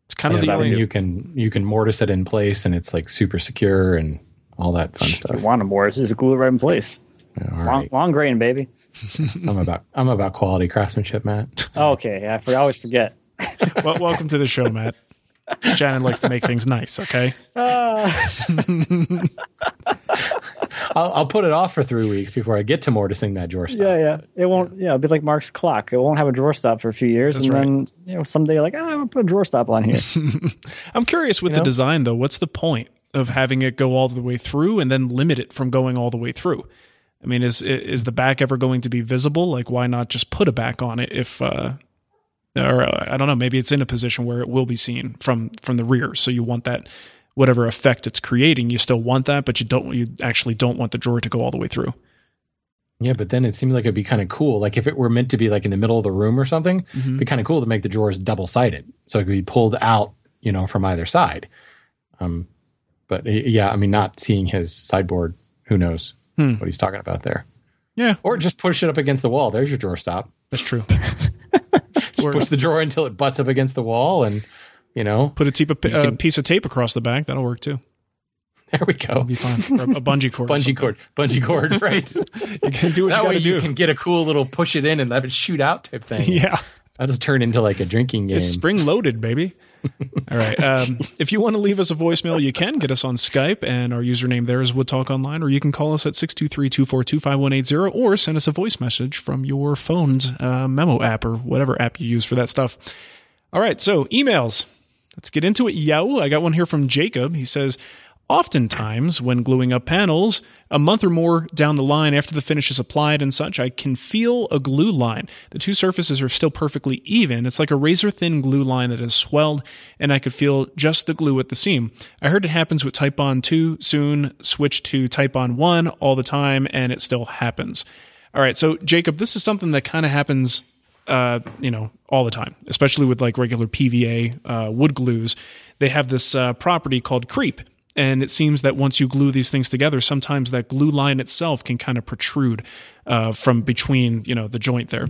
It's kind Yeah, of the only. you can you can mortise it in place, and it's like super secure and all that fun If stuff. you want them more, it's just glue it right in place. Yeah, all Long, right. long grain, baby. I'm about I'm about quality craftsmanship, Matt. Oh, okay, yeah, I, for- I always forget. well, welcome to the show, Matt. Shannon likes to make things nice. Okay. Ah. I'll, I'll put it off for three weeks before I get to mortising that drawer stop. yeah, yeah. It won't. Yeah, it'll be like Mark's clock. It won't have a drawer stop for a few years, That's and right. then you know someday you're like, oh, I'm gonna put a drawer stop on here. I'm curious with You the know? design though. What's the point of having it go all the way through and then limit it from going all the way through? I mean, is is the back ever going to be visible? Like, why not just put a back on it if, uh, or uh, I don't know, maybe it's in a position where it will be seen from from the rear. So you want that whatever effect it's creating, you still want that, but you don't you actually don't want the drawer to go all the way through. Yeah, but then it seems like it'd be kind of cool. Like if it were meant to be like in the middle of the room or something, it'd be kind of cool to make the drawers double sided, so it could be pulled out, you know, from either side. Um, but yeah, I mean, not seeing his sideboard, who knows Hmm. what he's talking about there? Yeah, Or just push it up against the wall. There's your drawer stop. that's true. Just push the drawer until it butts up against the wall, and you know, put a, You uh, can- piece of tape across the back. That'll work too. there we go. That'll be fine. A bungee cord. Bungee cord, bungee cord, right? You can do what that you way you do. can get a cool little push it in and let it shoot out type thing. yeah. That just turn into like a drinking game. It's spring loaded, baby. All right. Um, if you want to leave us a voicemail, you can get us on Skype, and our username there is Wood Talk Online, or you can call us at 623 242 5180, or send us a voice message from your phone's uh, memo app or whatever app you use for that stuff. All right. So, emails. Let's get into it, yo. I got one here from Jacob. He says, Oftentimes, when gluing up panels, a month or more down the line after the finish is applied and such, I can feel a glue line. The two surfaces are still perfectly even. It's like a razor thin glue line that has swelled, and I could feel just the glue at the seam. I heard it happens with Titebond 2, soon switch to Titebond 1 all the time, and it still happens. All right, so Jacob, this is something that kind of happens uh, you know, all the time, especially with like regular PVA uh, wood glues. They have this uh, property called creep, And it seems that once you glue these things together, sometimes that glue line itself can kind of protrude uh, from between, you know, the joint there.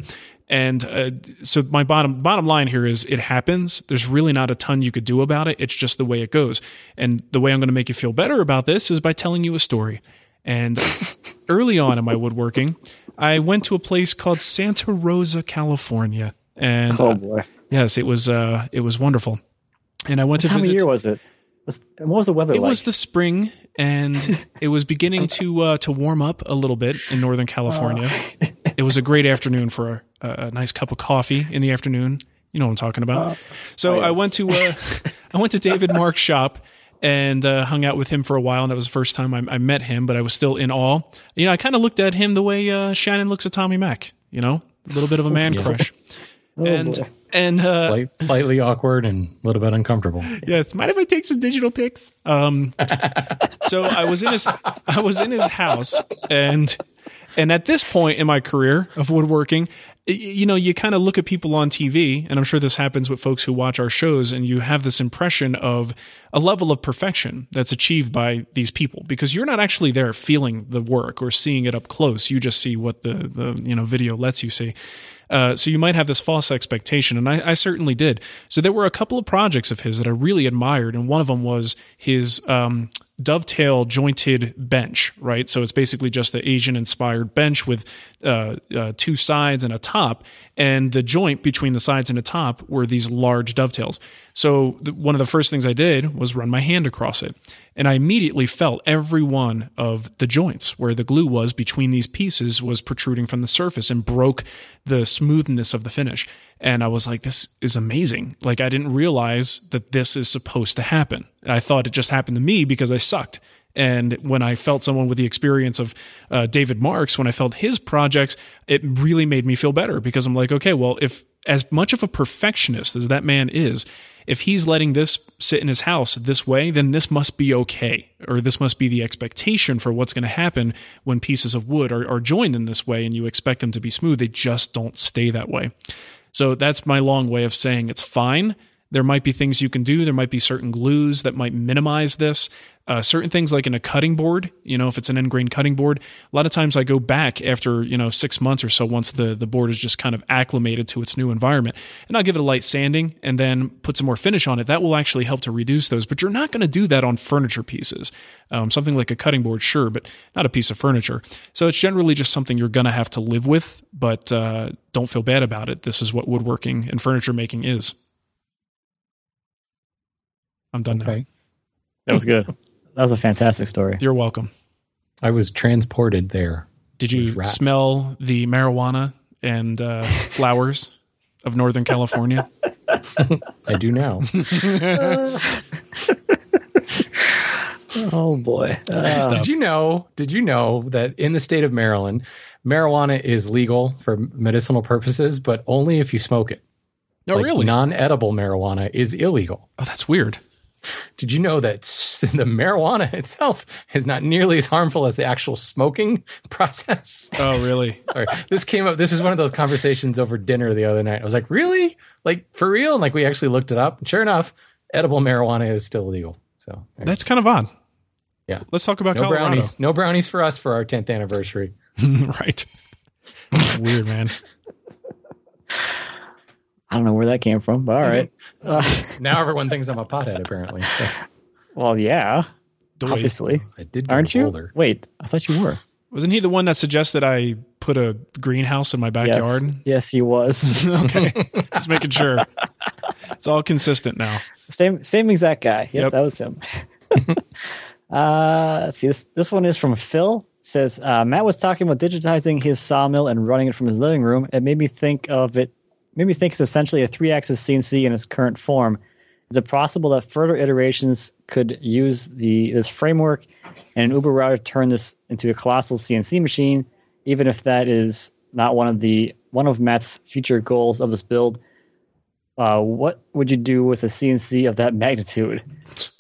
And uh, so my bottom bottom line here is it happens. There's really not a ton you could do about it. It's just the way it goes. And the way I'm going to make you feel better about this is by telling you a story. And early on in my woodworking, I went to a place called Santa Rosa, California. And Oh uh, boy. yes, it was uh, it was wonderful. And I went What to time visit. of year was it? Was- and What was the weather It like? was the spring, and it was beginning to uh, to warm up a little bit in Northern California. It was a great afternoon for a, a nice cup of coffee in the afternoon. You know what I'm talking about. so oh, I went to uh, I went to David Mark's shop and uh, hung out with him for a while, and it was the first time I, I met him. But I was still in awe. You know, I kind of looked at him the way uh, Shannon looks at Tommy Mac. You know, a little bit of a man crush, Oh, and boy. And uh, Slight, slightly awkward and a little bit uncomfortable. yeah, mind if I take some digital pics? Um, so I was in his I was in his house, and and at this point in my career of woodworking, you know, you kind of look at people on TV, and I'm sure this happens with folks who watch our shows, and you have this impression of a level of perfection that's achieved by these people because you're not actually there feeling the work or seeing it up close. You just see what the the you know video lets you see. Uh, so you might have this false expectation, and I, I certainly did. So there were a couple of projects of his that I really admired, and one of them was his um, dovetail jointed bench. Right, so it's basically just the Asian-inspired bench with uh, uh, two sides and a top, and the joint between the sides and the top were these large dovetails. So one of the first things I did was run my hand across it, and I immediately felt every one of the joints where the glue was between these pieces was protruding from the surface and broke the smoothness of the finish. And I was like, this is amazing. Like, I didn't realize that this is supposed to happen. I thought it just happened to me because I sucked. And when I felt someone with the experience of uh, David Marks, when I felt his projects, it really made me feel better because I'm like, okay, well, if as much of a perfectionist as that man is, if he's letting this sit in his house this way, then this must be okay, or this must be the expectation for what's going to happen when pieces of wood are, are joined in this way and you expect them to be smooth. They just don't stay that way. So that's my long way of saying it's fine. There might be things you can do. There might be certain glues that might minimize this. Uh, certain things like in a cutting board, you know, if it's an end grain cutting board, a lot of times I go back after, you know, six months or so once the, the board is just kind of acclimated to its new environment. And I'll give it a light sanding and then put some more finish on it. That will actually help to reduce those. But you're not going to do that on furniture pieces. Um, something like a cutting board, sure, but not a piece of furniture. So it's generally just something you're going to have to live with, but uh, don't feel bad about it. This is what woodworking and furniture making is. I'm done now. That was good. That was a fantastic story. You're welcome. I was transported there. Did you smell the marijuana and uh, flowers of Northern California? I do now. Oh boy. Uh. Did you know? Did you know that in the state of Maryland, marijuana is legal for medicinal purposes, but only if you smoke it. No, Like, really? Non-edible marijuana is illegal. oh, that's weird. Did you know that the marijuana itself is not nearly as harmful as the actual smoking process? Oh, really? Sorry. This came up. This is one of those conversations over dinner the other night. I was like, really? Like for real? And like we actually looked it up. And sure enough, edible marijuana is still legal. So That's kind of odd. Yeah. Let's talk about no Colorado. brownies. No brownies for us for our 10th anniversary. right. weird, man. I don't know where that came from, but all right. Uh, Now everyone thinks I'm a pothead, apparently. So well, yeah, Doy. obviously. I did. go Aren't you? Boulder. Wait, I thought you were. Wasn't he the one that suggested I put a greenhouse in my backyard? Yes, yes, he was. okay. Just making sure. It's all consistent now. same, same exact guy. Yep, Yep. that was him. uh, let's see. This this one is from Phil. Says uh, Matt was talking about digitizing his sawmill and running it from his living room. It made me think of it. Made me think it's essentially a three-axis CNC in its current form. Is it possible that further iterations could use the this framework and an Uber router turn this into a colossal CNC machine, even if that is not one of the one of Matt's future goals of this build? Uh, what would you do with a CNC of that magnitude?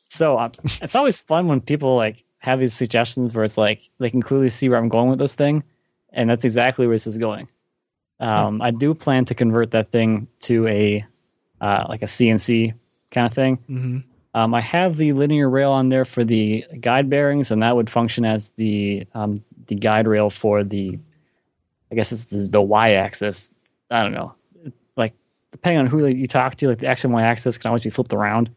So um, it's always fun when people like have these suggestions where it's like they can clearly see where I'm going with this thing, and that's exactly where this is going. Um, I do plan to convert that thing to a uh, like a CNC kind of thing. hmm Um, I have the linear rail on there for the guide bearings, and that would function as the um, the guide rail for the, I guess it's the, the y-axis. I don't know, like depending on who you talk to, like the x and y axis can always be flipped around.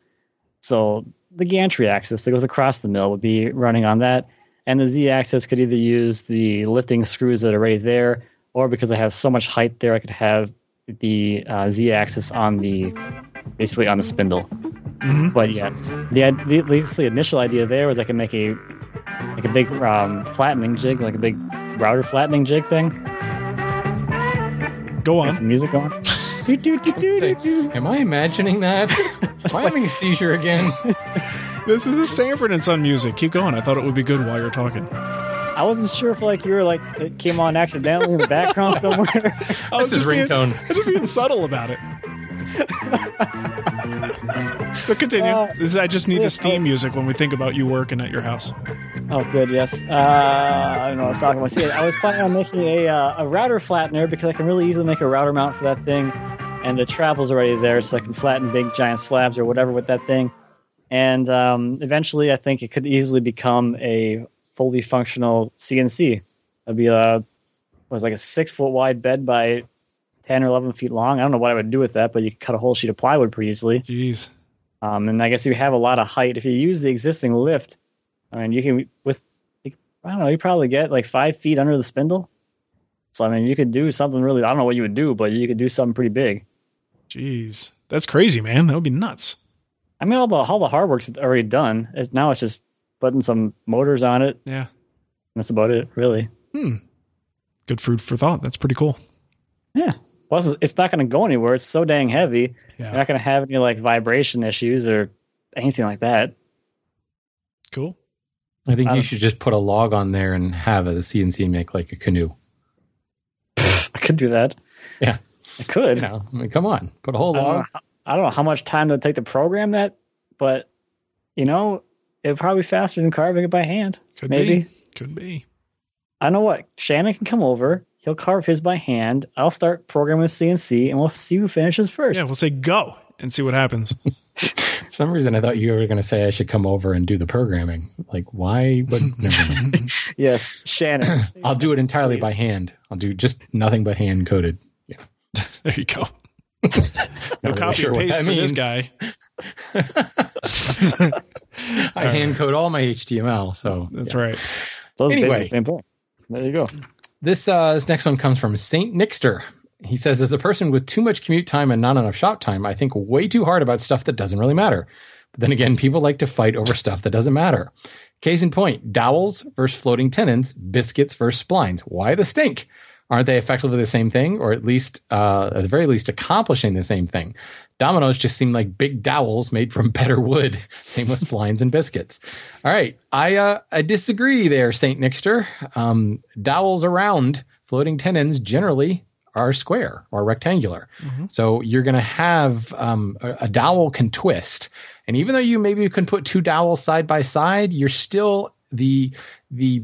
So the gantry axis that goes across the mill would be running on that, and the z axis could either use the lifting screws that are right there, or because I have so much height there, I could have the uh, z axis on the basically on the spindle. Mhm. But yes, the, the at least the initial idea there was I could make a like a big um, flattening jig, like a big router flattening jig thing. Go Get on. some music going. Do, do, do, do, do, do. Am I imagining that? Am I having a seizure again? This is the Sanford and Son music. Keep going. I thought it would be good while you're talking. I wasn't sure if like you were like it came on accidentally in the background somewhere. I was That's his just being- ringtone. I was just being subtle about it. so continue. Uh, this is, I just need yeah, this theme music when we think about you working at your house. Oh, good. Yes. Uh, I don't know what I was talking about. See, I was planning on making a uh, a router flattener because I can really easily make a router mount for that thing, and the travel's already there, so I can flatten big giant slabs or whatever with that thing. And um, eventually, I think it could easily become a fully functional CNC. It'd be a was like a six foot wide bed by ten or eleven feet long. I don't know what I would do with that, but you could cut a whole sheet of plywood pretty easily. Jeez. Um, and I guess if you have a lot of height, if you use the existing lift, I mean, you can with I don't know, you probably get like five feet under the spindle. So I mean, you could do something really. I don't know what you would do, but you could do something pretty big. Jeez. That's crazy, man. That would be nuts. I mean, all the all the hard work's already done. It's, now it's just putting some motors on it. Yeah. That's about it, really. Hmm. Good food for thought. That's pretty cool. Yeah. Plus, it's- it's not going to go anywhere. It's so dang heavy. Yeah. You're not going to have any like vibration issues or anything like that. Cool. I think I you should just put a log on there and have a CNC make like a canoe. I could do that. Yeah. I could. You know, I mean, come on, put a whole I don't, know, log. how- I don't know how much time it would take to program that, but you know, it'd probably be faster than carving it by hand. Could Maybe. be. Could be. I know what. Shannon can come over. He'll carve his by hand. I'll start programming with CNC, and we'll see who finishes first. Yeah, we'll say go and see what happens. For some reason, I thought you were going to say I should come over and do the programming. Like, why? Would never mind. Yes, Shannon. I'll do it entirely by hand. I'll do just nothing but hand coded. Yeah. there you go. Not No copy sure and paste that for this guy. I hand code all my HTML. So That's yeah. right. So Anyway. the same thing. There you go. This uh, this next one comes from Saint Nixter. He says, as a person with too much commute time and not enough shop time, I think way too hard about stuff that doesn't really matter. But then again, people like to fight over stuff that doesn't matter. Case in point, dowels versus floating tenons, biscuits versus splines. Why the stink? Aren't they effectively the same thing, or at least, uh, at the very least, accomplishing the same thing? Dominoes just seem like big dowels made from better wood. Same with splines and biscuits. All right, I uh, I disagree there, Saint Nixter. Um, dowels around floating tenons generally are square or rectangular. So you're going to have um, a, a dowel can twist, and even though you maybe can put two dowels side by side, you're still the the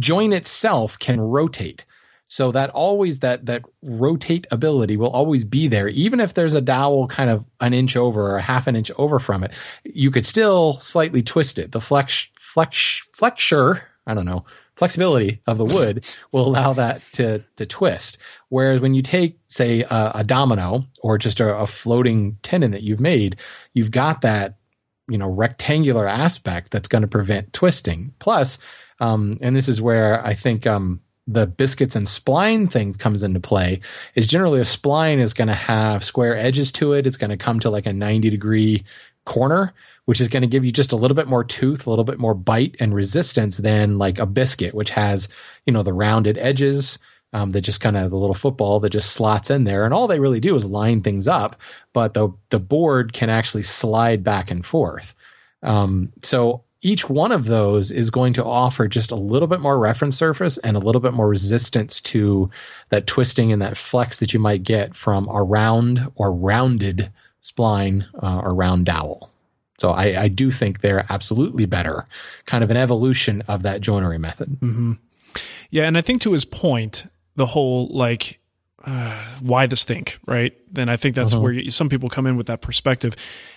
joint itself can rotate. So that always that that rotate ability will always be there, even if there's a dowel kind of an inch over or a half an inch over from it. You could still slightly twist it. The flex flex flexure, I don't know, flexibility of the wood will allow that to to twist. Whereas when you take, say, a, a domino or just a, a floating tenon that you've made, you've got that you know rectangular aspect that's going to prevent twisting. Plus, um, and this is where I think um, the biscuits and spline thing comes into play. Is generally a spline is going to have square edges to it. It's going to come to like a ninety degree corner, which is going to give you just a little bit more tooth, a little bit more bite and resistance than like a biscuit, which has you know the rounded edges. Um, that just kind of the little football that just slots in there, and all they really do is line things up. But the the board can actually slide back and forth. Um, so each one of those is going to offer just a little bit more reference surface and a little bit more resistance to that twisting and that flex that you might get from a round or rounded spline uh, or round dowel. So I, I do think they're absolutely better, kind of an evolution of that joinery method. hmm Yeah, and I think to his point, the whole like uh, why the stink, right? Then I think that's uh-huh. where you, some people come in with that perspective.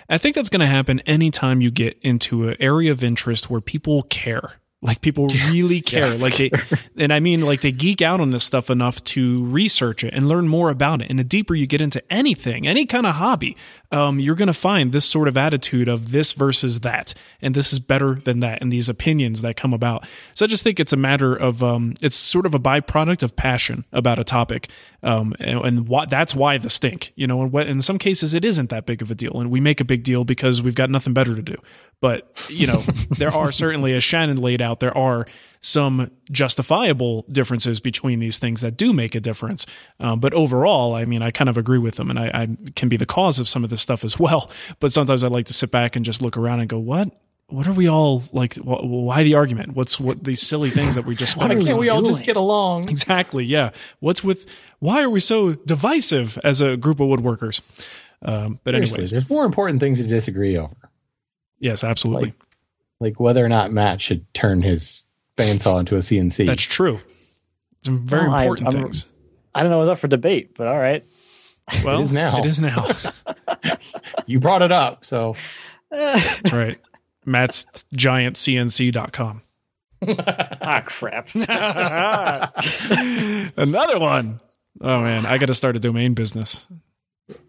I think that's going to happen anytime you get into an area of interest where people care like people really care. Yeah. Like they, and I mean, like they geek out on this stuff enough to research it and learn more about it. And the deeper you get into anything, any kind of hobby, um, you're going to find this sort of attitude of this versus that, and this is better than that, and these opinions that come about. So I just think it's a matter of, um, it's sort of a byproduct of passion about a topic, um, and, and why, that's why the stink. You know, and what, in some cases it isn't that big of a deal, and we make a big deal because we've got nothing better to do. But you know, there are certainly, as Shannon laid out, there are some justifiable differences between these things that do make a difference. Um, but overall, I mean, I kind of agree with them, and I, I, can be the cause of some of this stuff as well. But sometimes I like to sit back and just look around and go, "What? What are we all like? Wh- why the argument? What's what these silly things that we just? why can't we all just get along? Exactly. Yeah. What's with? Why are we so divisive as a group of woodworkers? Um, but anyway, anyways, there's more important things to disagree over. Yes, absolutely. Like, like whether or not Matt should turn his bandsaw into a CNC. That's true. Some very well, important I, things. I don't know what's up for debate, but all right. Well, it is now. It is now. you brought it up, so that's right. Matt's giantcnc.com. ah, crap. Another one. Oh man, I got to start a domain business.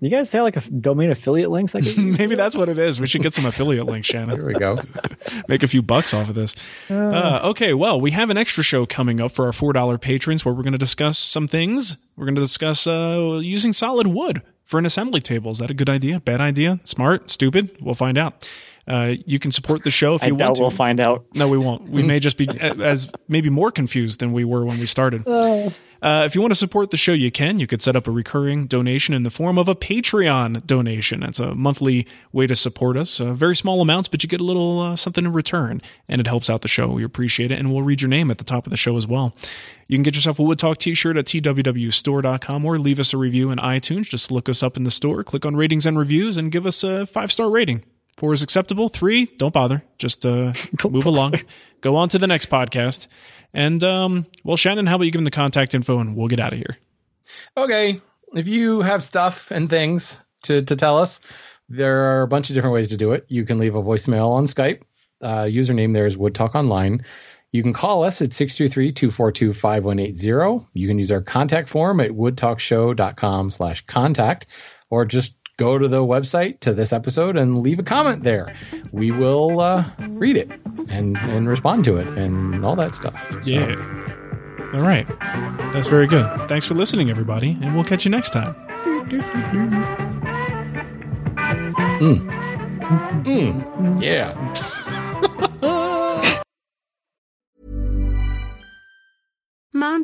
You guys have like a domain affiliate links? I Maybe that's what it is. We should get some affiliate links, Shannon. There we go. Make a few bucks off of this. Uh, uh, okay, well, we have an extra show coming up for our $4 patrons where we're going to discuss some things. We're going to discuss uh, using solid wood for an assembly table. Is that a good idea? Bad idea? Smart? Stupid? We'll find out. Uh, you can support the show if you I want to. We'll find out. No, we won't. We may just be as maybe more confused than we were when we started. Uh. Uh, if you want to support the show, you can. You could set up a recurring donation in the form of a Patreon donation. It's a monthly way to support us. Uh, very small amounts, but you get a little uh, something in return, and it helps out the show. We appreciate it, and we'll read your name at the top of the show as well. You can get yourself a Wood Talk t-shirt at twwstore.com or leave us a review in iTunes. Just look us up in the store, click on ratings and reviews, and give us a five-star rating. Four is acceptable. Three, don't bother. Just uh, move along. Go on to the next podcast. And um, well, Shannon, how about you give them the contact info and we'll get out of here. Okay. If you have stuff and things to, to tell us, there are a bunch of different ways to do it. You can leave a voicemail on Skype. Uh, username there is Wood Talk Online. You can call us at 623-242-5180. You can use our contact form at woodtalkshow.com slash contact or just go to the website to this episode and leave a comment there. We will uh, read it and and respond to it and all that stuff. So. Yeah. All right. That's very good. Thanks for listening, everybody, and we'll catch you next time. Mm. Mm. Yeah. Mom